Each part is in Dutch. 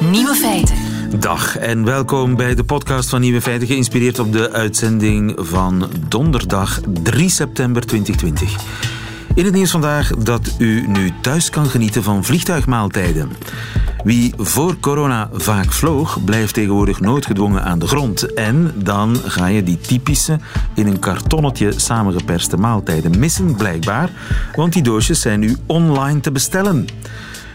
Nieuwe feiten. Dag en welkom bij de podcast van Nieuwe Feiten, geïnspireerd op de uitzending van donderdag 3 september 2020. In het nieuws vandaag dat u nu thuis kan genieten van vliegtuigmaaltijden. Wie voor corona vaak vloog, blijft tegenwoordig noodgedwongen aan de grond. En dan ga je die typische, in een kartonnetje samengeperste maaltijden missen, blijkbaar. Want die doosjes zijn nu online te bestellen.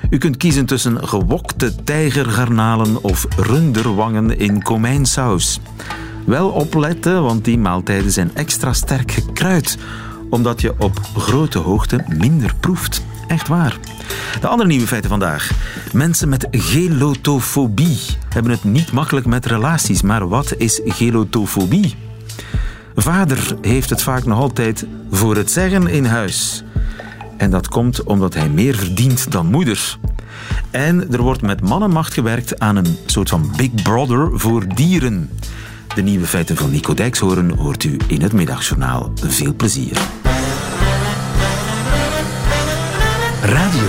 U kunt kiezen tussen gewokte tijgergarnalen of runderwangen in komijnsaus. Wel opletten, want die maaltijden zijn extra sterk gekruid, omdat je op grote hoogte minder proeft. Echt waar. De andere nieuwe feiten vandaag. Mensen met gelotofobie hebben het niet makkelijk met relaties. Maar wat is gelotofobie? Vader heeft het vaak nog altijd voor het zeggen in huis. En dat komt omdat hij meer verdient dan moeder. En er wordt met mannenmacht gewerkt aan een soort van Big Brother voor dieren. De nieuwe feiten van Nico Dijkshoorn hoort u in het middagjournaal. Veel plezier. Radio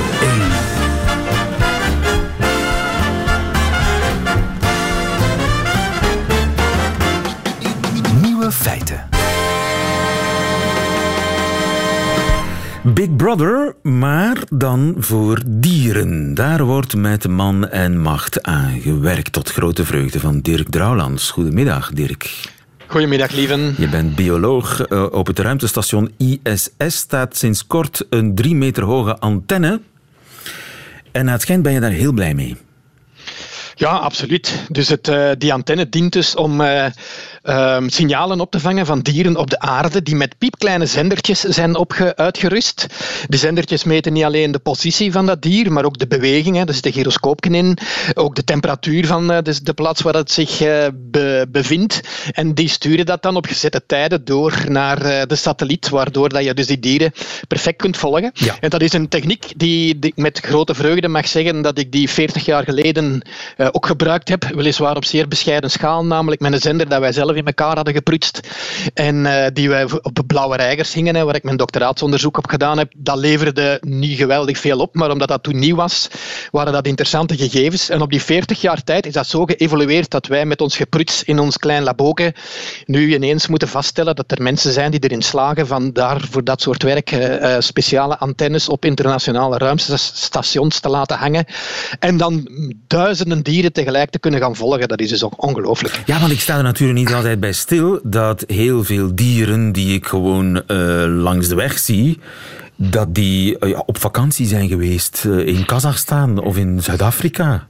Big Brother, maar dan voor dieren. Daar wordt met man en macht aan gewerkt, tot grote vreugde van Dirk Drouwlands. Goedemiddag, Dirk. Goedemiddag, lieven. Je bent bioloog. Eh, op het ruimtestation ISS staat sinds kort een drie meter hoge antenne. En het schijnt ben je daar heel blij mee. Ja, absoluut. Dus het, uh, die antenne dient dus om uh, um, signalen op te vangen van dieren op de aarde die met piepkleine zendertjes zijn uitgerust. De zendertjes meten niet alleen de positie van dat dier, maar ook de beweging. Hè. Er zit een gyroscoopje in. Ook de temperatuur van uh, de, de, plaats waar het zich be, bevindt. En die sturen dat dan op gezette tijden door naar de satelliet, waardoor dat je dus die dieren perfect kunt volgen. Ja. En dat is een techniek die, die ik met grote vreugde mag zeggen dat ik die 40 jaar geleden ook gebruikt heb. Weliswaar op zeer bescheiden schaal, namelijk met een zender dat wij zelf in elkaar hadden geprutst. En uh, die wij op de blauwe reigers hingen, hè, waar ik mijn doctoraatsonderzoek op gedaan heb. Dat leverde niet geweldig veel op, maar omdat dat toen nieuw was, waren dat interessante gegevens. En op die 40 jaar tijd is dat zo geëvolueerd dat wij met ons gepruts in ons klein laboke nu ineens moeten vaststellen dat er mensen zijn die erin slagen van daar voor dat soort werk uh, speciale antennes op internationale ruimtestations te laten hangen. En dan duizenden dieren tegelijk te kunnen gaan volgen. Dat is dus ook ongelooflijk. Ja, want ik sta er natuurlijk niet altijd bij stil dat heel veel dieren die ik gewoon uh, langs de weg zie, dat die uh, op vakantie zijn geweest uh, in Kazachstan of in Zuid-Afrika.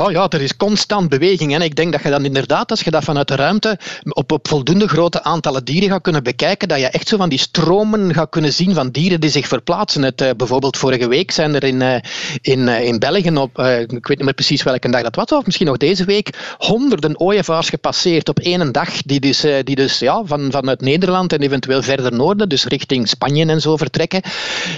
Oh ja, er is constant beweging. En ik denk dat je dan inderdaad, als je dat vanuit de ruimte op, op voldoende grote aantallen dieren gaat kunnen bekijken, dat je echt zo van die stromen gaat kunnen zien van dieren die zich verplaatsen. Het, uh, bijvoorbeeld vorige week zijn er in, uh, in, uh, in België, op, ik weet niet meer precies welke dag dat was, of misschien nog deze week, honderden ooievaars gepasseerd op één dag, die dus, die dus ja, van, vanuit Nederland en eventueel verder noorden, dus richting Spanje en zo vertrekken.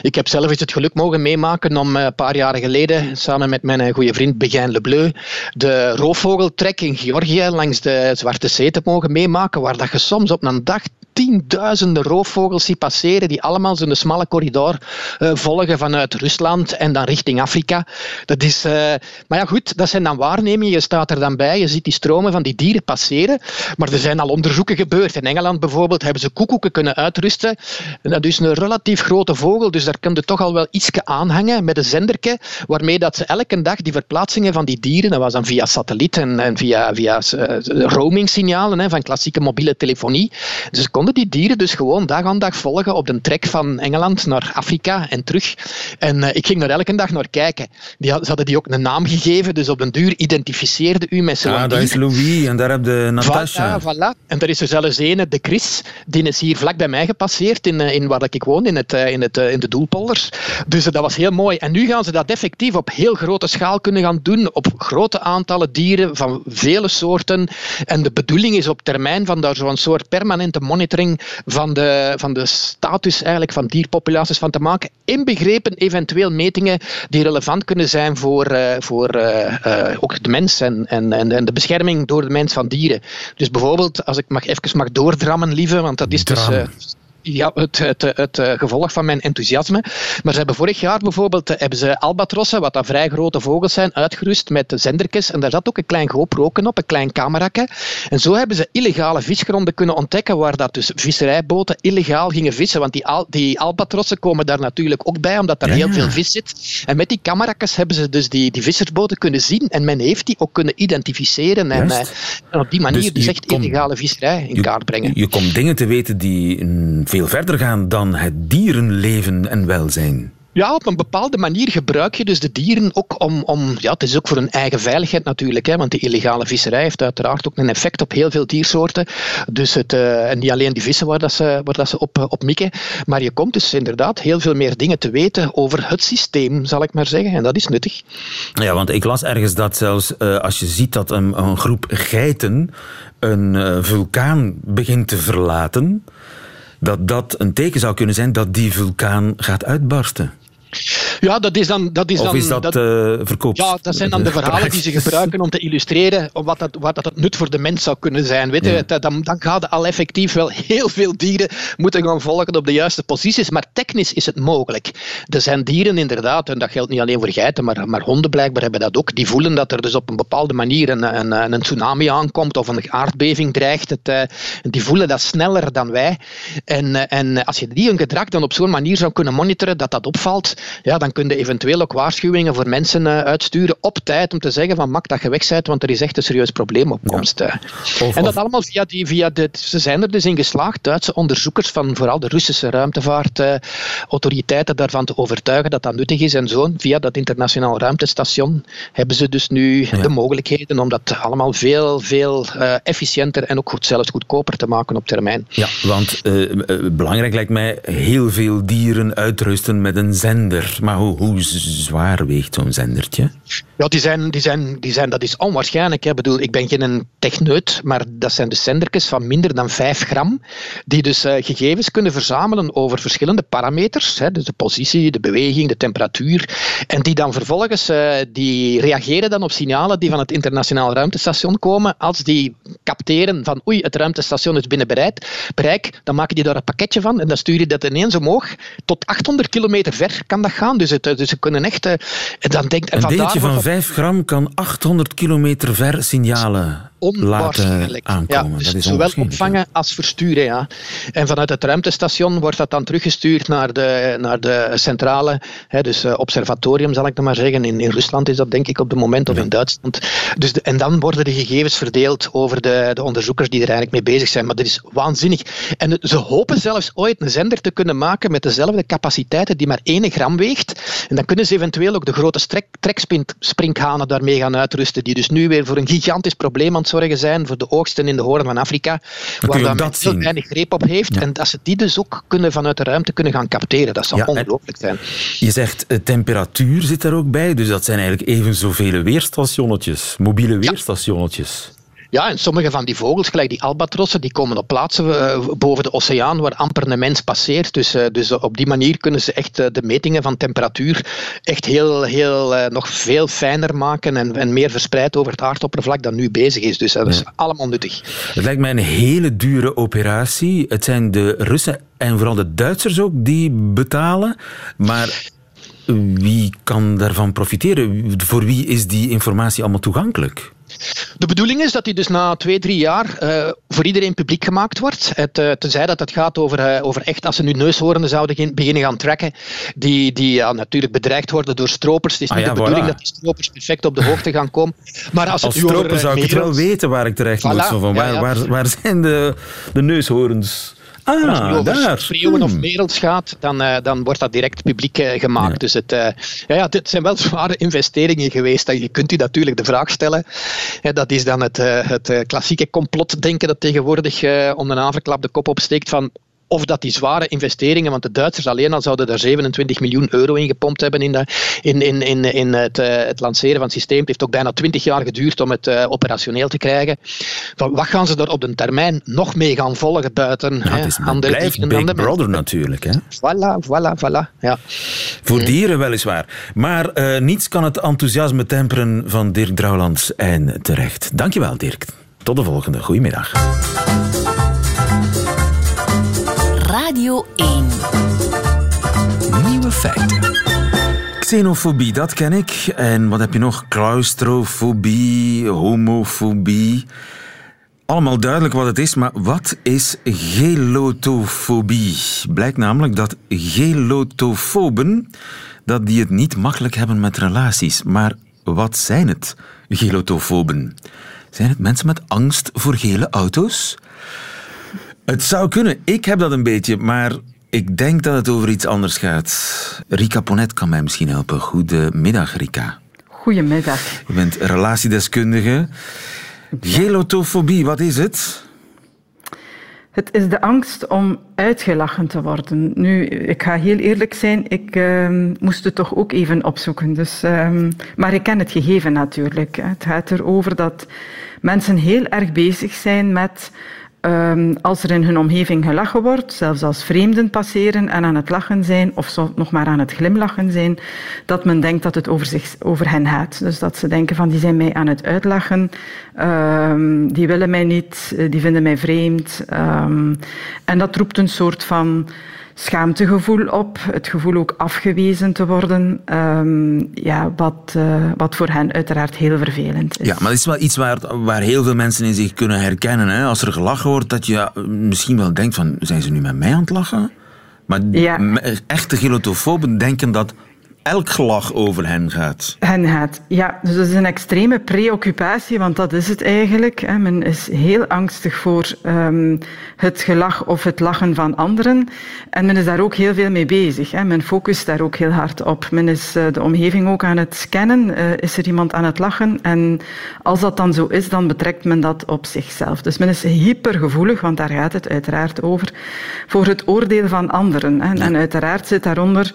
Ik heb zelf eens het geluk mogen meemaken om een paar jaren geleden, samen met mijn goede vriend Begijn Lebleu, de roofvogeltrek in Georgië langs de Zwarte Zee te mogen meemaken, waar dat je soms op een dag tienduizenden roofvogels ziet passeren, die allemaal zo'n smalle corridor uh, volgen vanuit Rusland en dan richting Afrika. Dat is, uh, maar ja, goed, dat zijn dan waarnemingen. Je staat er dan bij, je ziet die stromen van die dieren passeren. Maar er zijn al onderzoeken gebeurd. In Engeland bijvoorbeeld hebben ze koekoeken kunnen uitrusten. En dat is een relatief grote vogel, dus daar kun je toch al wel iets aanhangen met een zenderke, waarmee dat ze elke dag die verplaatsingen van die dieren, dat was dan via satelliet en, en via, via uh, roaming-signalen hè, van klassieke mobiele telefonie. Dus konden die dieren dus gewoon dag aan dag volgen op de trek van Engeland naar Afrika en terug. En uh, ik ging daar elke dag naar kijken. Die had, ze hadden die ook een naam gegeven, dus op den duur identificeerde u met zo'n Ja, dat is Louis en daar heb je Natasha. Voilà, voilà. En er is er zelfs een, de Chris, die is hier vlak bij mij gepasseerd in, in waar ik woon, in, het, in, het, in de Doelpolders. Dus dat was heel mooi. En nu gaan ze dat effectief op heel grote schaal kunnen gaan doen, op grote aantallen dieren van vele soorten. En de bedoeling is op termijn van daar zo'n soort permanente monitoring van de, van de status eigenlijk van dierpopulaties van te maken, inbegrepen eventueel metingen die relevant kunnen zijn voor, uh, voor uh, uh, ook de mens en, en, en de bescherming door de mens van dieren. Dus bijvoorbeeld, als ik mag, even mag doordrammen, lieve, want dat is dus... ja, het, het, het, het, gevolg van mijn enthousiasme. Maar ze hebben vorig jaar bijvoorbeeld hebben ze albatrossen, wat dat vrij grote vogels zijn, uitgerust met zendertjes. En daar zat ook een klein GoPro op, een klein camerakke. En zo hebben ze illegale visgronden kunnen ontdekken, waar dat dus visserijboten illegaal gingen vissen. Want die, al, die albatrossen komen daar natuurlijk ook bij, omdat er heel veel vis zit. En met die camera's hebben ze dus die, die vissersboten kunnen zien en men heeft die ook kunnen identificeren. En, eh, en op die manier dus, dus echt illegale visserij in kaart brengen. Je, je komt dingen te weten die veel verder gaan dan het dierenleven en welzijn. Ja, op een bepaalde manier gebruik je dus de dieren ook om, om ja, het is ook voor hun eigen veiligheid natuurlijk, hè, want die illegale visserij heeft uiteraard ook een effect op heel veel diersoorten. Dus het, uh, en niet alleen die vissen waar, dat ze, waar dat ze op, eh, op mikken, maar je komt dus inderdaad heel veel meer dingen te weten over het systeem, zal ik maar zeggen, en dat is nuttig. Ja, want ik las ergens dat zelfs uh, als je ziet dat een, een groep geiten een vulkaan begint te verlaten, dat dat een teken zou kunnen zijn dat die vulkaan gaat uitbarsten. Ja, dat is dan... Dat is of dan, is dat, dat uh, verkoops... Ja, dat zijn dan de verhalen die ze gebruiken om te illustreren wat dat, wat dat het nut voor de mens zou kunnen zijn. Weet je, ja. dan, dan gaat al effectief wel heel veel dieren moeten gaan volgen op de juiste posities, maar technisch is het mogelijk. Er zijn dieren inderdaad, en dat geldt niet alleen voor geiten, maar, maar honden blijkbaar hebben dat ook, die voelen dat er dus op een bepaalde manier een, een, een tsunami aankomt of een aardbeving dreigt. Het, uh, die voelen dat sneller dan wij. En, en als je die hun gedrag dan op zo'n manier zou kunnen monitoren, dat dat opvalt, ja, dan kun je eventueel ook waarschuwingen voor mensen uh, uitsturen op tijd om te zeggen van mak dat je weg bent, want er is echt een serieus probleem op komst. Ja. Of, en dat of... allemaal via die, via dit, ze zijn er dus in geslaagd, Duitse onderzoekers van vooral de Russische ruimtevaartautoriteiten uh, daarvan te overtuigen dat dat nuttig is en zo. Via dat internationaal ruimtestation hebben ze dus nu ja. de mogelijkheden om dat allemaal veel, veel uh, efficiënter en ook goed, zelfs goedkoper te maken op termijn. Ja, want belangrijk lijkt mij heel veel dieren uitrusten met een zender. Maar hoe, zwaar weegt zo'n zendertje? Ja, die zijn, die zijn, die zijn, dat is onwaarschijnlijk. Ik bedoel, ik ben geen techneut, maar dat zijn dus zendertjes van minder dan 5 gram, die dus uh, gegevens kunnen verzamelen over verschillende parameters, hè, dus de positie, de beweging, de temperatuur, en die dan vervolgens uh, die reageren dan op signalen die van het internationaal ruimtestation komen. Als die capteren van oei, het ruimtestation is binnen bereik dan maken die daar een pakketje van en dan stuur je dat ineens omhoog. Tot 800 kilometer ver kan dat gaan. Dus, het, dus ze kunnen echt... Uh, dan denkt, een deeltje van 5 gram kan 800 kilometer ver signalen laten aankomen. Ja, dus zowel opvangen als versturen. Ja. En vanuit het ruimtestation wordt dat dan teruggestuurd naar de, naar de centrale, hè, dus uh, observatorium zal ik dan maar zeggen. In, in Rusland is dat denk ik op het moment, of ja. in Duitsland. Dus de, en dan worden de gegevens verdeeld over de, de onderzoekers die er eigenlijk mee bezig zijn. Maar dat is waanzinnig. En ze hopen zelfs ooit een zender te kunnen maken met dezelfde capaciteiten die maar 1 gram weegt. En dan kunnen ze eventueel ook de grote strek, treksprinkhanen daarmee gaan uitrusten, die dus nu weer voor een gigantisch probleem aan het zorgen zijn voor de oogsten in de hoorn van Afrika, waar dat men heel weinig greep op heeft. Ja. En dat ze die dus ook kunnen vanuit de ruimte kunnen gaan capteren. Dat zou ja, ongelooflijk zijn. Je zegt uh, temperatuur zit er ook bij, dus dat zijn eigenlijk even zoveel weerstationnetjes, mobiele weerstationnetjes. Ja. Ja, en sommige van die vogels, gelijk die albatrossen, die komen op plaatsen uh, boven de oceaan waar amper een mens passeert. Dus, uh, dus op die manier kunnen ze echt uh, de metingen van temperatuur echt heel, heel nog veel fijner maken en, en meer verspreid over het aardoppervlak dan nu bezig is. Dus dat is ja. allemaal nuttig. Het lijkt mij een hele dure operatie. Het zijn de Russen en vooral de Duitsers ook die betalen. Maar wie kan daarvan profiteren? Voor wie is die informatie allemaal toegankelijk? De bedoeling is dat die dus na twee, drie jaar uh, voor iedereen publiek gemaakt wordt. Het, uh, tenzij dat het gaat over, uh, over echt, als ze nu neushoornen zouden beginnen gaan trekken, die, die ja, natuurlijk bedreigd worden door stropers. Het is ah, niet ja, de bedoeling voilà. dat die stropers perfect op de hoogte gaan komen. Maar als, als het stroper over, zou ik het wel weten waar ik terecht voilà, moet. Zo van, waar, ja, waar, waar zijn de, de neushoorns? Ah, als het over daar. schreeuwen hmm. of merels gaat, dan, uh, dan wordt dat direct publiek uh, gemaakt. Ja. Dus het, uh, ja, ja, dit zijn wel zware investeringen geweest. Je kunt u natuurlijk de vraag stellen. Dat is dan het, het klassieke complotdenken dat tegenwoordig om een haverklap de kop opsteekt van of dat die zware investeringen, want de Duitsers alleen al zouden daar 27 miljoen euro in gepompt hebben in, de, in, in, in, in het, uh, het, lanceren van het systeem. Het heeft ook bijna 20 jaar geduurd om het uh, operationeel te krijgen. Van wat gaan ze er op de termijn nog mee gaan volgen buiten? Ja, het is, andere blijft Big andere Brother natuurlijk. Hè? Voilà, voilà, voilà. Ja. Voor dieren weliswaar. Maar uh, niets kan het enthousiasme temperen van Dirk Drouwlands en terecht. Dankjewel Dirk. Tot de volgende. Goedemiddag. Radio Radio 1. Nieuwe feiten. Xenofobie, dat ken ik. En wat heb je nog? Claustrofobie, homofobie. Allemaal duidelijk wat het is, maar wat is gelotofobie? Blijkt namelijk dat gelotofoben dat die het niet makkelijk hebben met relaties. Maar wat zijn het, gelotofoben? Zijn het mensen met angst voor gele auto's? Het zou kunnen. Ik heb dat een beetje, maar ik denk dat het over iets anders gaat. Rika Ponet kan mij misschien helpen. Goedemiddag, Rika. Goedemiddag. Je bent relatiedeskundige. Gelotofobie, wat is het? Het is de angst om uitgelachen te worden. Nu, ik ga heel eerlijk zijn, ik uh, moest het toch ook even opzoeken. Dus, uh, maar ik ken het gegeven natuurlijk. Het gaat erover dat mensen heel erg bezig zijn met Um, als er in hun omgeving gelachen wordt, zelfs als vreemden passeren en aan het lachen zijn, of zo nog maar aan het glimlachen zijn, dat men denkt dat het over, zich, over hen gaat. Dus dat ze denken van die zijn mij aan het uitlachen, um, die willen mij niet, die vinden mij vreemd. Um, en dat roept een soort van schaamtegevoel op, het gevoel ook afgewezen te worden, um, ja, wat, uh, wat voor hen uiteraard heel vervelend is. Ja, maar het is wel iets waar, waar heel veel mensen in zich kunnen herkennen. Hè? Als er gelachen wordt, dat je misschien wel denkt van, zijn ze nu met mij aan het lachen? Maar ja. echte gelotofoben denken dat elk gelach over hen gaat. Hen gaat, ja. Dus dat is een extreme preoccupatie, want dat is het eigenlijk. Hè. Men is heel angstig voor um, het gelach of het lachen van anderen. En men is daar ook heel veel mee bezig. Hè. Men focust daar ook heel hard op. Men is uh, de omgeving ook aan het scannen. Uh, is er iemand aan het lachen? En als dat dan zo is, dan betrekt men dat op zichzelf. Dus men is hypergevoelig, want daar gaat het uiteraard over, voor het oordeel van anderen. Hè. En uiteraard zit daaronder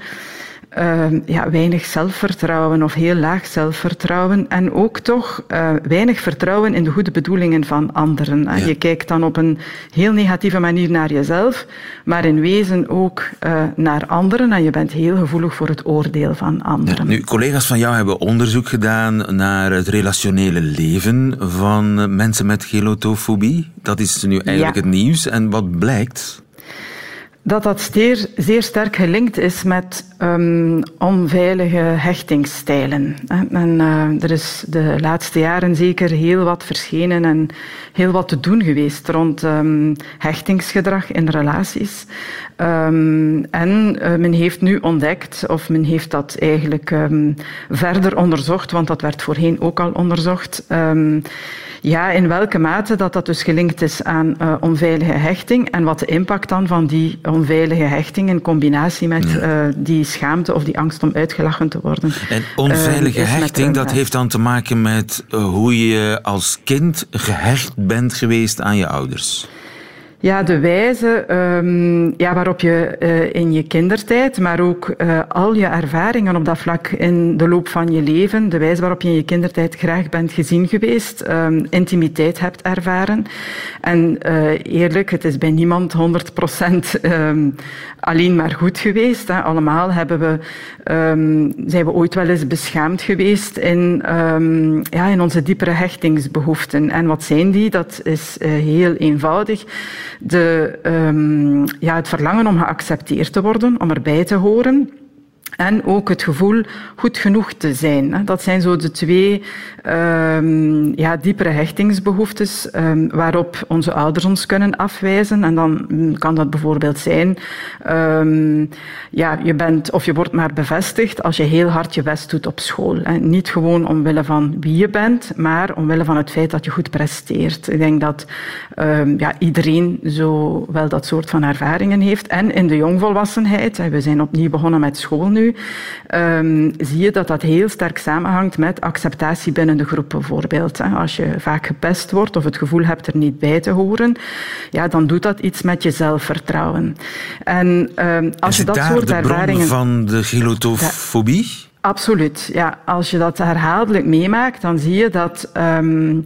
uh, ja, weinig zelfvertrouwen of heel laag zelfvertrouwen. En ook toch uh, weinig vertrouwen in de goede bedoelingen van anderen. Ja. Je kijkt dan op een heel negatieve manier naar jezelf, maar in wezen ook uh, naar anderen. En je bent heel gevoelig voor het oordeel van anderen. Ja, nu, collega's van jou hebben onderzoek gedaan naar het relationele leven van mensen met gelotofobie. Dat is nu eigenlijk ja. het nieuws. En wat blijkt? Dat dat zeer, zeer sterk gelinkt is met um, onveilige hechtingsstijlen. En uh, er is de laatste jaren zeker heel wat verschenen en heel wat te doen geweest rond um, hechtingsgedrag in relaties. Um, en uh, men heeft nu ontdekt, of men heeft dat eigenlijk verder onderzocht, want dat werd voorheen ook al onderzocht ja, in welke mate dat dat dus gelinkt is aan uh, onveilige hechting en wat de impact dan van die onveilige hechting in combinatie met ja. uh, die schaamte of die angst om uitgelachen te worden. En onveilige uh, hechting, dat heeft dan te maken met hoe je als kind gehecht bent geweest aan je ouders. Ja, de wijze um, ja, waarop je uh, in je kindertijd, maar ook uh, al je ervaringen op dat vlak in de loop van je leven, de wijze waarop je in je kindertijd graag bent gezien geweest, um, intimiteit hebt ervaren. En uh, eerlijk, het is bij niemand 100% um, alleen maar goed geweest. Hè. Allemaal hebben we, zijn we ooit wel eens beschaamd geweest in, ja, in onze diepere hechtingsbehoeften. En wat zijn die? Dat is heel eenvoudig de, um, ja, het verlangen om geaccepteerd te worden, om erbij te horen. En ook het gevoel goed genoeg te zijn. Dat zijn zo de twee um, ja, diepere hechtingsbehoeftes um, waarop onze ouders ons kunnen afwijzen. En dan kan dat bijvoorbeeld zijn, um, ja, je bent of je wordt maar bevestigd als je heel hard je best doet op school. En niet gewoon omwille van wie je bent, maar omwille van het feit dat je goed presteert. Ik denk dat ja, iedereen zo wel dat soort van ervaringen heeft. En in de jongvolwassenheid, we zijn opnieuw begonnen met school nu, um, zie je dat dat heel sterk samenhangt met acceptatie binnen de groep bijvoorbeeld. Als je vaak gepest wordt of het gevoel hebt er niet bij te horen, ja, dan doet dat iets met je zelfvertrouwen. En um, als je dat soort ervaringen... van de gelotofobie? Absoluut. Ja, als je dat herhaaldelijk meemaakt, dan zie je dat um,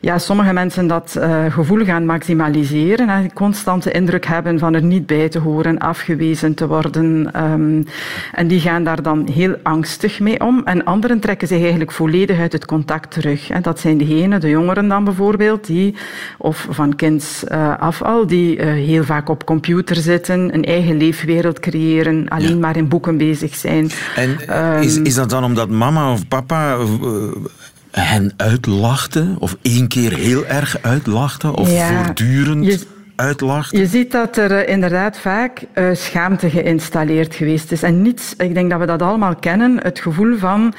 ja, sommige mensen dat uh, gevoel gaan maximaliseren. Hè, constante indruk hebben van er niet bij te horen, afgewezen te worden. Um, en die gaan daar dan heel angstig mee om. En anderen trekken zich eigenlijk volledig uit het contact terug. Hè. Dat zijn degenen, de jongeren dan bijvoorbeeld, die, of van kinds uh, af al, die uh, heel vaak op computer zitten, een eigen leefwereld creëren, alleen ja. maar in boeken bezig zijn. En um, is, is dat dan omdat mama of papa hen uitlachten? Of één keer heel erg uitlachten? Of ja, voortdurend je, uitlachten? Je ziet dat er uh, inderdaad vaak uh, schaamte geïnstalleerd geweest is. En niets, ik denk dat we dat allemaal kennen, het gevoel van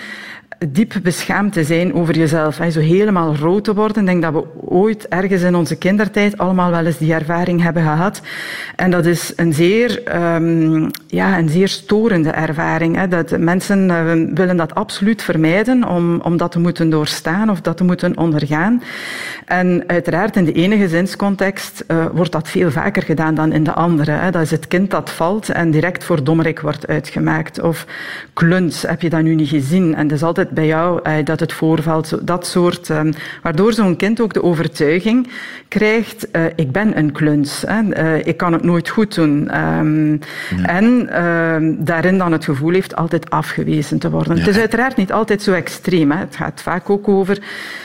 diep beschaamd te zijn over jezelf. Zo helemaal rood te worden. Ik denk dat we ooit ergens in onze kindertijd allemaal wel eens die ervaring hebben gehad. En dat is een zeer, um, ja, een zeer storende ervaring. Hè. Dat mensen uh, willen dat absoluut vermijden om, om dat te moeten doorstaan of dat te moeten ondergaan. En uiteraard in de ene gezinscontext uh, wordt dat veel vaker gedaan dan in de andere. Hè. Dat is het kind dat valt en direct voor dommerik wordt uitgemaakt. Of kluns, heb je dat nu niet gezien? En dat is altijd bij jou eh, dat het voorvalt. Dat soort, eh, waardoor zo'n kind ook de overtuiging krijgt, uh, ik ben een kluns. Hè. ik kan het nooit goed doen. Um, ja. En ehm, daarin dan het gevoel heeft altijd afgewezen te worden. Ja. Het is uiteraard niet altijd zo extreem. Hè. Het gaat vaak ook over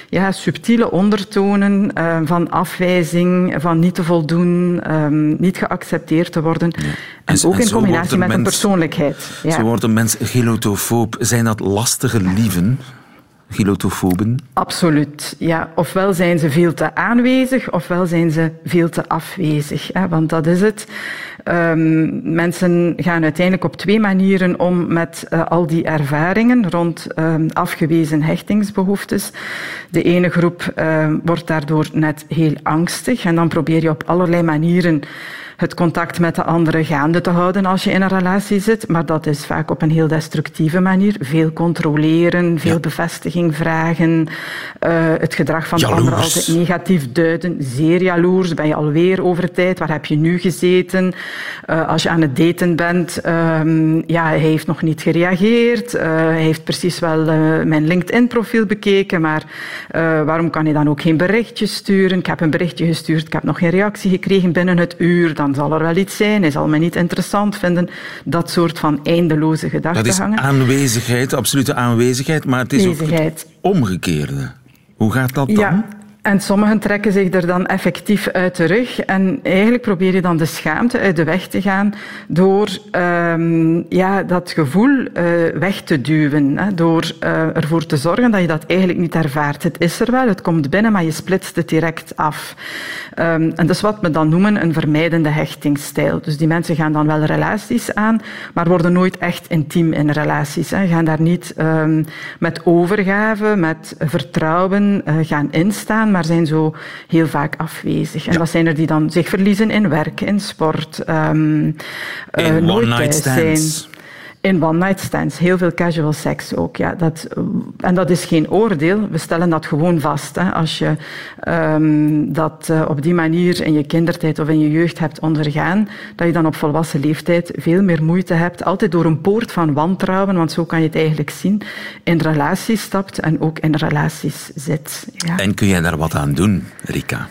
ja, subtiele ondertonen van afwijzing, van niet te voldoen, niet geaccepteerd te worden. Ja. En, en, ook in combinatie met mens, een persoonlijkheid. Ja. Zo wordt een mens gelotofoob. Zijn dat lastige lieven? Gilotofoben? Absoluut, ja. Ofwel zijn ze veel te aanwezig, ofwel zijn ze veel te afwezig. Hè, want dat is het. Um, mensen gaan uiteindelijk op twee manieren om met uh, al die ervaringen rond um, afgewezen hechtingsbehoeftes. De ene groep uh, wordt daardoor net heel angstig en dan probeer je op allerlei manieren het contact met de andere gaande te houden als je in een relatie zit. Maar dat is vaak op een heel destructieve manier. Veel controleren, veel ja. bevestiging vragen, uh, het gedrag van jaloers. de ander altijd negatief duiden. Zeer jaloers. Ben je alweer over tijd? Waar heb je nu gezeten? Uh, als je aan het daten bent, um, ja, hij heeft nog niet gereageerd. Uh, hij heeft precies wel mijn LinkedIn-profiel bekeken, maar waarom kan hij dan ook geen berichtje sturen? Ik heb een berichtje gestuurd, ik heb nog geen reactie gekregen binnen het uur. Dan zal er wel iets zijn, hij zal mij niet interessant vinden. Dat soort van eindeloze gedachtegangen. Dat is aanwezigheid, absolute aanwezigheid, maar het is ook het omgekeerde. Hoe gaat dat dan? Ja. En sommigen trekken zich er dan effectief uit terug. En eigenlijk probeer je dan de schaamte uit de weg te gaan door um, ja, dat gevoel uh, weg te duwen. Hè, door uh, ervoor te zorgen dat je dat eigenlijk niet ervaart. Het is er wel, het komt binnen, maar je splitst het direct af. Um, en dat is wat we dan noemen een vermijdende hechtingsstijl. Dus die mensen gaan dan wel relaties aan, maar worden nooit echt intiem in relaties. Gaan daar niet um, met overgave, met vertrouwen uh, gaan instaan maar zijn zo heel vaak afwezig. En ja. dat zijn er die dan zich verliezen in werk, in sport, um, in uh, nooit thuis zijn. In one-night stands, heel veel casual seks ook. Ja, dat, en dat is geen oordeel, we stellen dat gewoon vast. Hè. Als je um, dat uh, op die manier in je kindertijd of in je jeugd hebt ondergaan, dat je dan op volwassen leeftijd veel meer moeite hebt, altijd door een poort van wantrouwen, want zo kan je het eigenlijk zien, in relaties stapt en ook in relaties zit. Ja. En kun jij daar wat aan doen, Rika?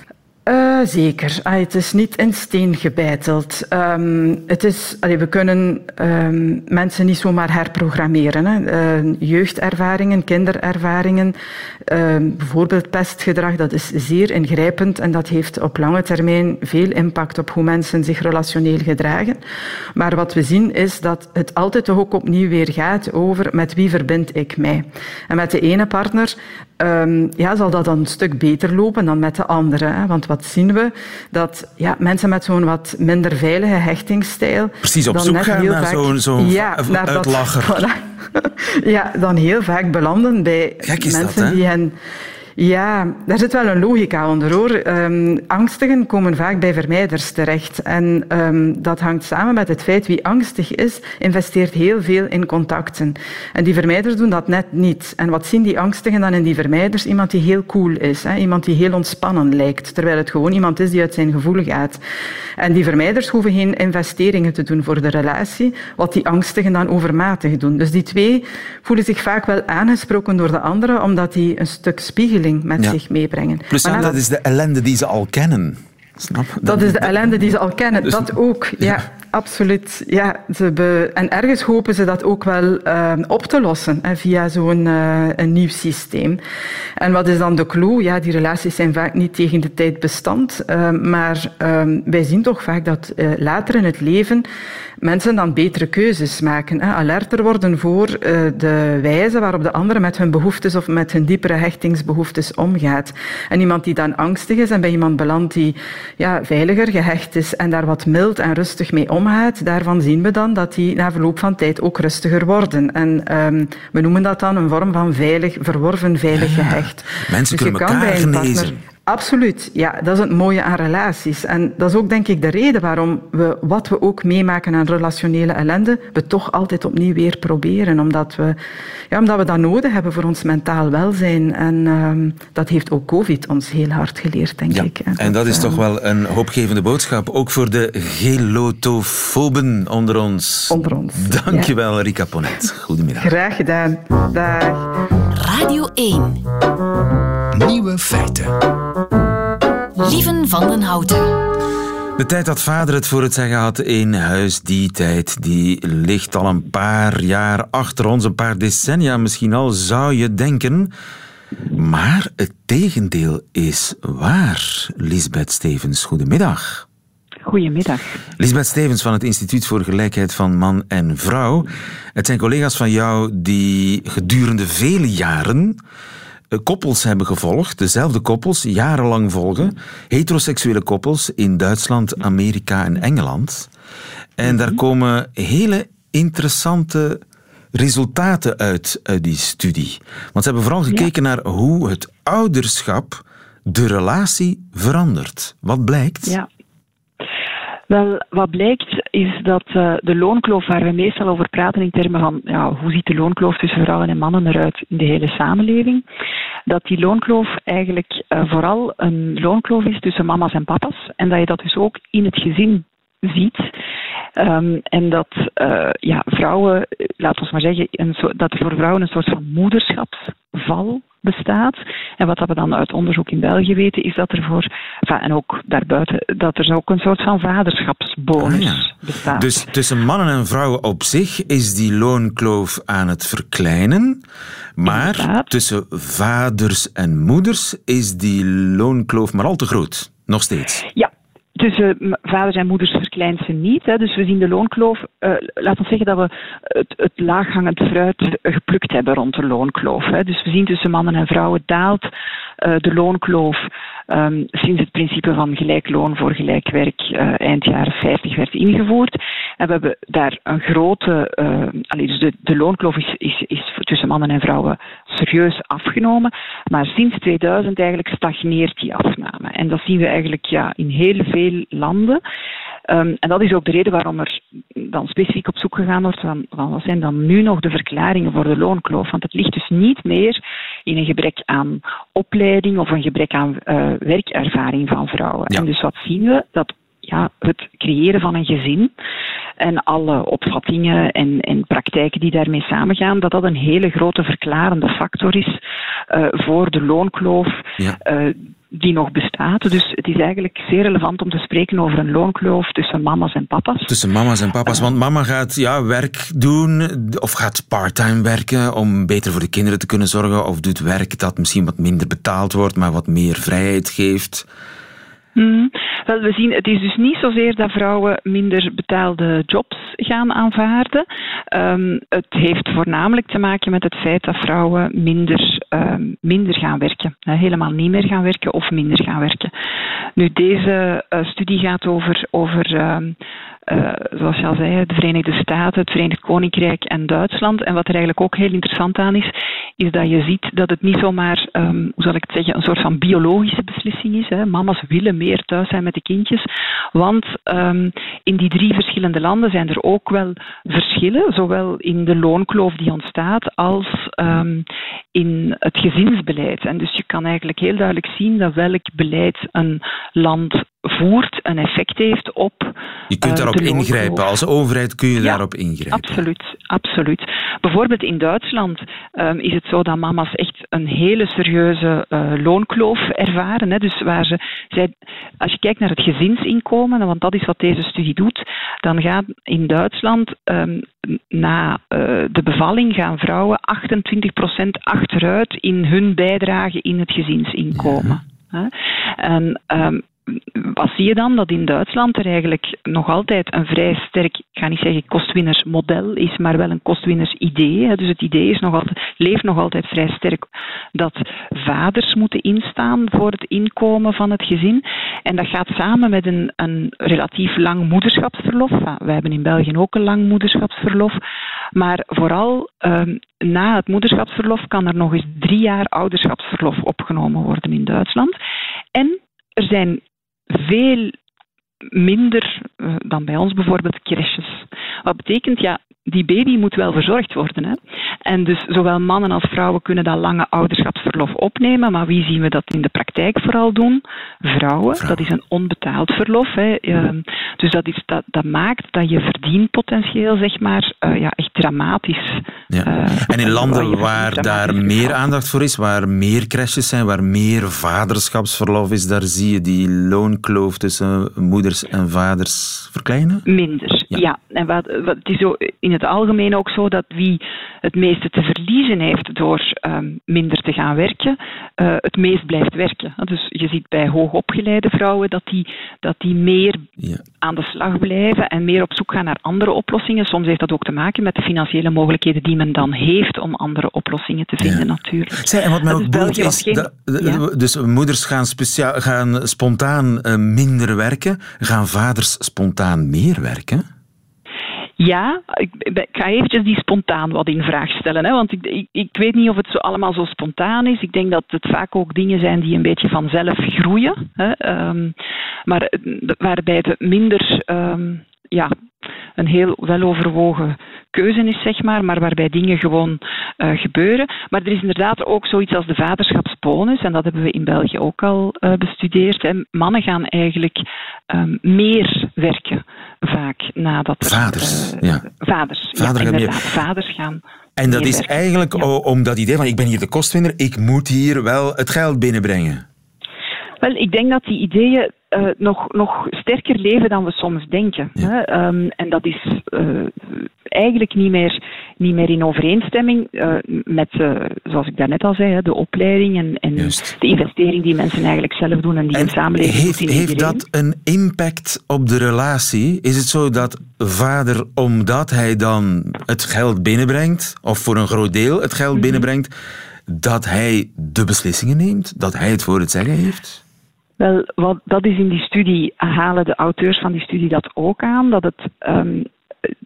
Uh, zeker. Ah, het is niet in steen gebeiteld. Um, het is, we kunnen um, mensen niet zomaar herprogrammeren. Hè. Uh, jeugdervaringen, kinderervaringen, bijvoorbeeld pestgedrag, dat is zeer ingrijpend en dat heeft op lange termijn veel impact op hoe mensen zich relationeel gedragen. Maar wat we zien is dat het altijd toch ook opnieuw weer gaat over met wie verbind ik mij. En met de ene partner ja, zal dat dan een stuk beter lopen dan met de andere. Hè? Want wat zien we? Dat ja, mensen met zo'n wat minder veilige hechtingsstijl... Precies, op zoek gaan naar zo'n zo ja, uitlacher. Dat, ja, dan heel vaak belanden bij Gek mensen dat, die hen... Ja, daar zit wel een logica onder hoor. Um, angstigen komen vaak bij vermijders terecht. En um, dat hangt samen met het feit wie angstig is, investeert heel veel in contacten. En die vermijders doen dat net niet. En wat zien die angstigen dan in die vermijders? Iemand die heel cool is, hè? iemand die heel ontspannen lijkt, terwijl het gewoon iemand is die uit zijn gevoel gaat. En die vermijders hoeven geen investeringen te doen voor de relatie, wat die angstigen dan overmatig doen. Dus die twee voelen zich vaak wel aangesproken door de andere, omdat die een stuk met zich meebrengen. Plus maar dat is de ellende die ze al kennen. Snap? Dat is de ellende die ze al kennen, dus dat ook. Ja, absoluut. Ja, ze En ergens hopen ze dat ook wel uh, op te lossen hè, via zo'n uh, een nieuw systeem. En wat is dan de clue? Ja, die relaties zijn vaak niet tegen de tijd bestand, uh, maar ehm, wij zien toch vaak dat eh, later in het leven mensen dan betere keuzes maken. Hè, alerter worden voor de wijze waarop de andere met hun behoeftes of met hun diepere hechtingsbehoeftes omgaat. En iemand die dan angstig is en bij iemand belandt die ja, veiliger gehecht is en daar wat mild en rustig mee omgaat, daarvan zien we dan dat die na verloop van tijd ook rustiger worden. En um, we noemen dat dan een vorm van veilig, verworven veilig gehecht. mensen dus kunnen elkaar genezen. Absoluut, ja, dat is het mooie aan relaties. En dat is ook denk ik de reden waarom we, wat we ook meemaken aan relationele ellende, we toch altijd opnieuw weer proberen. Omdat we, ja, omdat we dat nodig hebben voor ons mentaal welzijn. En um, dat heeft ook COVID ons heel hard geleerd, denk ja, ik. En, en dat, is toch wel een hoopgevende boodschap, ook voor de gelotofoben onder ons. Onder ons. Dankjewel, ja. Rika Ponet. Goedemiddag. Graag gedaan. Dag. Radio 1. Nieuwe feiten. Lieven van den Houten. De tijd dat vader het voor het zeggen had in huis, die tijd, die ligt al een paar jaar achter ons, een paar decennia misschien al, zou je denken. Maar het tegendeel is waar. Lisbeth Stevens, goedemiddag. Goedemiddag. Lisbeth Stevens van het Instituut voor Gelijkheid van Man en Vrouw. Het zijn collega's van jou die gedurende vele jaren koppels hebben gevolgd, dezelfde koppels, jarenlang volgen. Heteroseksuele koppels in Duitsland, Amerika en Engeland. En daar mhm. komen hele interessante resultaten uit, uit die studie. Want ze hebben vooral gekeken naar hoe het ouderschap de relatie verandert. Wat blijkt? Ja. Wel, wat blijkt is dat uh, de loonkloof, waar we meestal over praten in termen van ja, hoe ziet de loonkloof tussen vrouwen en mannen eruit in de hele samenleving, dat die loonkloof eigenlijk uh, vooral een loonkloof is tussen mama's en papa's en dat je dat dus ook in het gezin ziet. Um, en dat uh, ja, vrouwen, laten we maar zeggen, een so dat er voor vrouwen een soort van moederschapsval bestaat. En wat we dan uit onderzoek in België weten, is dat er voor, en ook daarbuiten, dat er ook een soort van vaderschapsbonus ah, bestaat. Dus tussen mannen en vrouwen op zich is die loonkloof aan het verkleinen. Maar tussen vaders en moeders is die loonkloof maar al te groot. Nog steeds. Ja, tussen vaders en moeders verkleint ze niet. Hè. Dus we zien de loonkloof, uh, laten we zeggen dat we het, het laaghangend fruit geplukt hebben rond de loonkloof. Hè. Dus we zien tussen mannen en vrouwen daalt uh, de loonkloof um, sinds het principe van gelijk loon voor gelijk werk uh, eind jaren 50 werd ingevoerd. En we hebben daar een grote, dus de, de loonkloof is, is, is tussen mannen en vrouwen serieus afgenomen. Maar sinds 2000 eigenlijk stagneert die afname. En dat zien we eigenlijk ja, in heel veel landen. Um, en dat is ook de reden waarom er dan specifiek op zoek gegaan wordt van, van wat zijn dan nu nog de verklaringen voor de loonkloof. Want het ligt dus niet meer in een gebrek aan opleiding of een gebrek aan uh, werkervaring van vrouwen. En dus wat zien we? Dat ja, het creëren van een gezin en alle opvattingen en, en praktijken die daarmee samengaan, dat dat een hele grote verklarende factor is uh, voor de loonkloof ja. uh, die nog bestaat. Dus het is eigenlijk zeer relevant om te spreken over een loonkloof tussen mama's en papa's. Tussen mama's en papa's, want mama gaat ja, werk doen of gaat parttime werken om beter voor de kinderen te kunnen zorgen of doet werk dat misschien wat minder betaald wordt, maar wat meer vrijheid geeft. Hmm. Wel, we zien, het is dus niet zozeer dat vrouwen minder betaalde jobs gaan aanvaarden. Um, het heeft voornamelijk te maken met het feit dat vrouwen minder, um, minder gaan werken. helemaal niet meer gaan werken of minder gaan werken. Nu, deze studie gaat over, over ehm, uh, zoals je al zei, de Verenigde Staten, het Verenigd Koninkrijk en Duitsland. En wat er eigenlijk ook heel interessant aan is, is dat je ziet dat het niet zomaar, um, hoe zal ik het zeggen, een soort van biologische beslissing is. Hè. Mama's willen meer thuis zijn met de kindjes. Want um, in die drie verschillende landen zijn er ook wel verschillen, zowel in de loonkloof die ontstaat als um, in het gezinsbeleid. En dus je kan eigenlijk heel duidelijk zien dat welk beleid een land voert, een effect heeft op. Je kunt uh, daarop ingrijpen. Als overheid kun je daarop ingrijpen. Absoluut, absoluut. Bijvoorbeeld in Duitsland um, is het zo dat mama's echt een hele serieuze uh, loonkloof ervaren. Hè. Dus waar ze, zij, als je kijkt naar het gezinsinkomen, want dat is wat deze studie doet, dan gaat in Duitsland um, na uh, de bevalling gaan vrouwen 28% achteruit in hun bijdrage in het gezinsinkomen. Ja. En um, wat zie je dan? Dat in Duitsland er eigenlijk nog altijd een vrij sterk, ik ga niet zeggen kostwinnersmodel is, maar wel een kostwinnersidee. Dus het idee is nog altijd, leeft nog altijd vrij sterk dat vaders moeten instaan voor het inkomen van het gezin. En dat gaat samen met een, een relatief lang moederschapsverlof. Wij hebben in België ook een lang moederschapsverlof. Maar vooral um, na het moederschapsverlof kan er nog eens drie jaar ouderschapsverlof opgenomen worden in Duitsland. En er zijn veel minder uh, dan bij ons bijvoorbeeld crèches. Wat betekent, ja, die baby moet wel verzorgd worden. Hè? En dus zowel mannen als vrouwen kunnen dat lange ouderschapsverlof opnemen, maar wie zien we dat in de praktijk vooral doen? Vrouwen. Dat is een onbetaald verlof. Hè? Ehm, dus dat, is, dat, dat maakt dat je verdienpotentieel, zeg maar, uh, ja, echt dramatisch. Ja. Uh, en in landen waar daar meer aandacht voor is, waar meer crèches zijn, waar meer vaderschapsverlof is, daar zie je die loonkloof tussen moeders en vaders verkleinen? Minder, ja. ja. En wat, wat, het is zo in het algemeen ook zo dat wie het meeste te verliezen heeft door um, minder te gaan werken, uh, het meest blijft werken. Dus je ziet bij hoogopgeleide vrouwen dat die, dat die meer ja. aan de slag blijven en meer op zoek gaan naar andere oplossingen. Soms heeft dat ook te maken met de financiële mogelijkheden die men dan heeft om andere oplossingen te vinden, ja. natuurlijk. Zij, en wat mij ook boeit is, geen... dat, ja. dus moeders gaan, speciaal, gaan spontaan uh, minder werken, gaan vaders spontaan meer werken? Ja, ik, ik, ga eventjes die spontaan wat in vraag stellen. Hè, want ik, ik, weet niet of het zo allemaal zo spontaan is. Ik denk dat het vaak ook dingen zijn die een beetje vanzelf groeien. Hè, um, maar waarbij het minder um, ja, een heel weloverwogen keuze is, zeg maar, maar waarbij dingen gewoon uh, gebeuren. Maar er is inderdaad ook zoiets als de vaderschapsbonus, en dat hebben we in België ook al uh, bestudeerd. Hè. Mannen gaan eigenlijk um, meer werken, vaak nadat er, Vaders, uh, ja. Vaders, Vader ja, inderdaad. Vaders gaan en dat is eigenlijk ja. om dat idee van ik ben hier de kostwinner, ik moet hier wel het geld binnenbrengen. Wel, ik denk dat die ideeën uh, nog, nog sterker leven dan we soms denken. Ja. Hè? Um, en dat is uh, eigenlijk niet meer, niet meer in overeenstemming uh, met, zoals ik daarnet al zei, de opleiding en, en de investering die mensen eigenlijk zelf doen en die en een samenleving heeft, heeft dat een impact op de relatie? Is het zo dat vader, omdat hij dan het geld binnenbrengt, of voor een groot deel het geld mm -hmm. binnenbrengt, dat hij de beslissingen neemt? Dat hij het voor het zeggen heeft? Wel, wat, dat is in die studie, halen de auteurs van die studie dat ook aan, dat het um,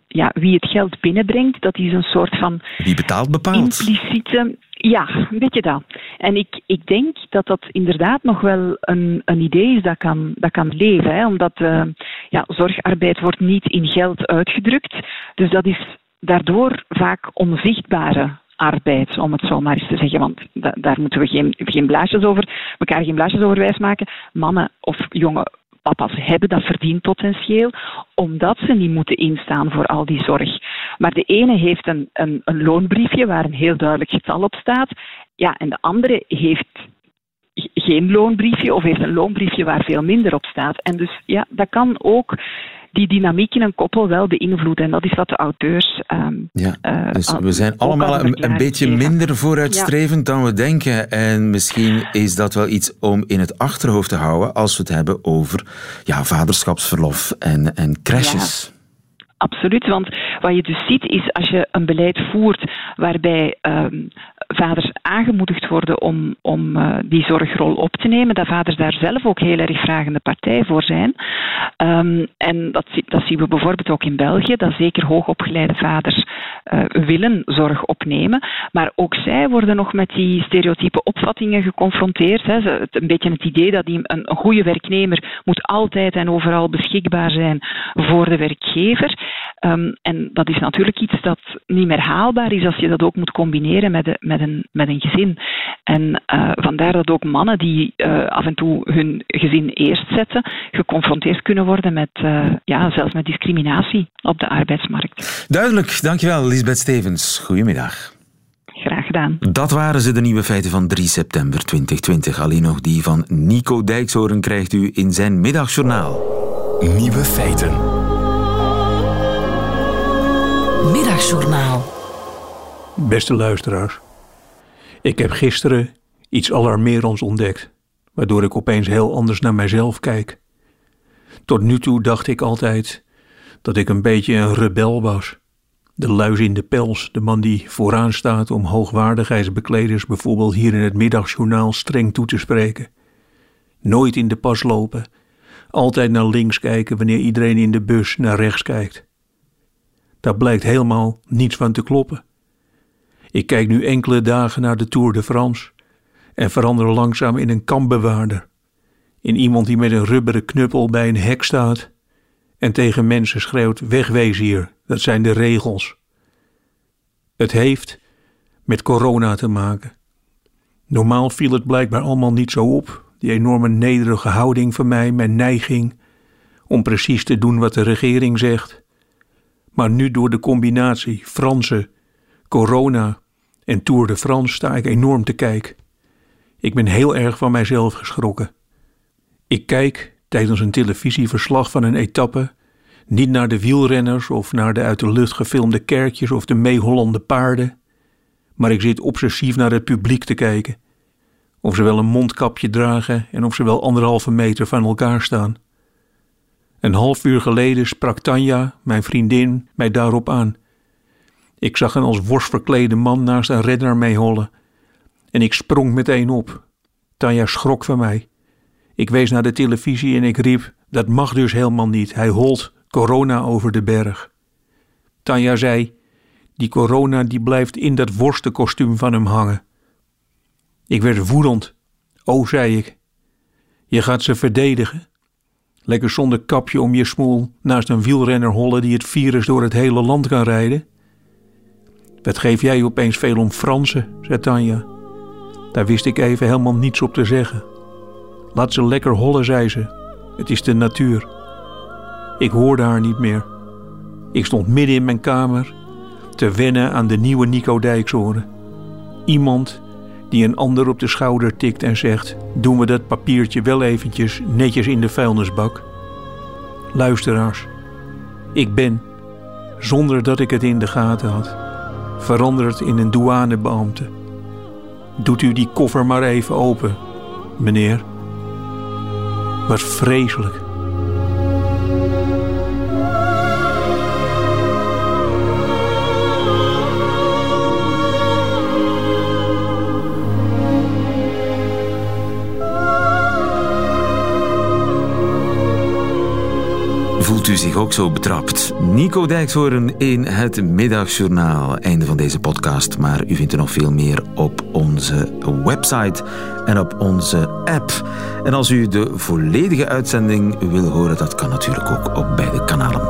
ja, wie het geld binnenbrengt, dat is een soort van. Wie betaalt bepaalt. Impliciete. Ja, een beetje dat. En ik, ik denk dat dat inderdaad nog wel een, een idee is dat kan, dat kan leven. Hè, omdat uh, ja, zorgarbeid wordt niet in geld uitgedrukt. Dus dat is daardoor vaak onzichtbare arbeid, om het zo maar eens te zeggen. Want da daar moeten we geen, geen blaasjes over, elkaar geen blaasjes over wijsmaken. Mannen of jonge papa's hebben dat verdienpotentieel, omdat ze niet moeten instaan voor al die zorg. Maar de ene heeft een, een, een loonbriefje waar een heel duidelijk getal op staat. Ja, en de andere heeft geen loonbriefje of heeft een loonbriefje waar veel minder op staat. En dus ja, dat kan ook die dynamiek in een koppel wel beïnvloeden. En dat is wat de auteurs. Um, ja, uh, dus we zijn allemaal een, een, beetje minder vooruitstrevend ja. dan we denken. En misschien is dat wel iets om in het achterhoofd te houden als we het hebben over ja, vaderschapsverlof en, en crashes. Ja. Absoluut, want wat je dus ziet is als je een beleid voert waarbij um, vaders aangemoedigd worden om, om uh, die zorgrol op te nemen, dat vaders daar zelf ook heel erg vragende partij voor zijn. Um, en dat, dat zien we bijvoorbeeld ook in België, dat zeker hoogopgeleide vaders uh, willen zorg opnemen, maar ook zij worden nog met die stereotype opvattingen geconfronteerd. Hè. Een beetje het idee dat die, een, goede werknemer moet altijd en overal beschikbaar zijn voor de werkgever. Um, en dat is natuurlijk iets dat niet meer haalbaar is als je dat ook moet combineren met, de, met, een, met een gezin. En uh, vandaar dat ook mannen die uh, af en toe hun gezin eerst zetten, geconfronteerd kunnen worden met, uh, ja, zelfs met discriminatie op de arbeidsmarkt. Duidelijk, dankjewel Lisbeth Stevens. Goedemiddag. Graag gedaan. Dat waren ze, de nieuwe feiten van 3 september 2020. Alleen nog die van Nico Dijkshoorn krijgt u in zijn middagjournaal. Nieuwe feiten. Middagjournaal. Beste luisteraars. Ik heb gisteren iets alarmerends ontdekt, waardoor ik opeens heel anders naar mijzelf kijk. Tot nu toe dacht ik altijd dat ik een beetje een rebel was. De luis in de pels, de man die vooraan staat om hoogwaardigheidsbekleders bijvoorbeeld hier in het middagjournaal streng toe te spreken. Nooit in de pas lopen, altijd naar links kijken wanneer iedereen in de bus naar rechts kijkt. Daar blijkt helemaal niets van te kloppen. Ik kijk nu enkele dagen naar de Tour de France en verander langzaam in een kampbewaarder. In iemand die met een rubberen knuppel bij een hek staat en tegen mensen schreeuwt: Wegwees hier, dat zijn de regels. Het heeft met corona te maken. Normaal viel het blijkbaar allemaal niet zo op, die enorme nederige houding van mij, mijn neiging om precies te doen wat de regering zegt. Maar nu door de combinatie Franse, corona en Tour de France sta ik enorm te kijken. Ik ben heel erg van mijzelf geschrokken. Ik kijk tijdens een televisieverslag van een etappe niet naar de wielrenners of naar de uit de lucht gefilmde kerkjes of de meehollende paarden, maar ik zit obsessief naar het publiek te kijken. Of ze wel een mondkapje dragen en of ze wel anderhalve meter van elkaar staan. Een half uur geleden sprak Tanja, mijn vriendin, mij daarop aan. Ik zag een als worst verklede man naast een renner meehollen. En ik sprong meteen op. Tanja schrok van mij. Ik wees naar de televisie en ik riep: Dat mag dus helemaal niet. Hij holt corona over de berg. Tanja zei: Die corona die blijft in dat worstenkostuum van hem hangen. Ik werd woedend. Oh, zei ik. Je gaat ze verdedigen. Lekker zonder kapje om je smoel naast een wielrenner hollen die het virus door het hele land kan rijden. Wat geef jij opeens veel om Fransen, zei Tanja. Daar wist ik even helemaal niets op te zeggen. Laat ze lekker hollen, zei ze. Het is de natuur. Ik hoorde haar niet meer. Ik stond midden in mijn kamer te wennen aan de nieuwe Nico Dijkshoorn. Iemand die een ander op de schouder tikt en zegt: Doen we dat papiertje wel eventjes netjes in de vuilnisbak? Luisteraars, ik ben, zonder dat ik het in de gaten had, veranderd in een douanebeambte. Doet u die koffer maar even open, meneer. Wat vreselijk. Voelt u zich ook zo betrapt? Nico Dijkshoorn in het Middagjournaal. Einde van deze podcast, maar u vindt er nog veel meer op onze website en op onze app. En als u de volledige uitzending wil horen, dat kan natuurlijk ook op beide kanalen.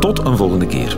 Tot een volgende keer.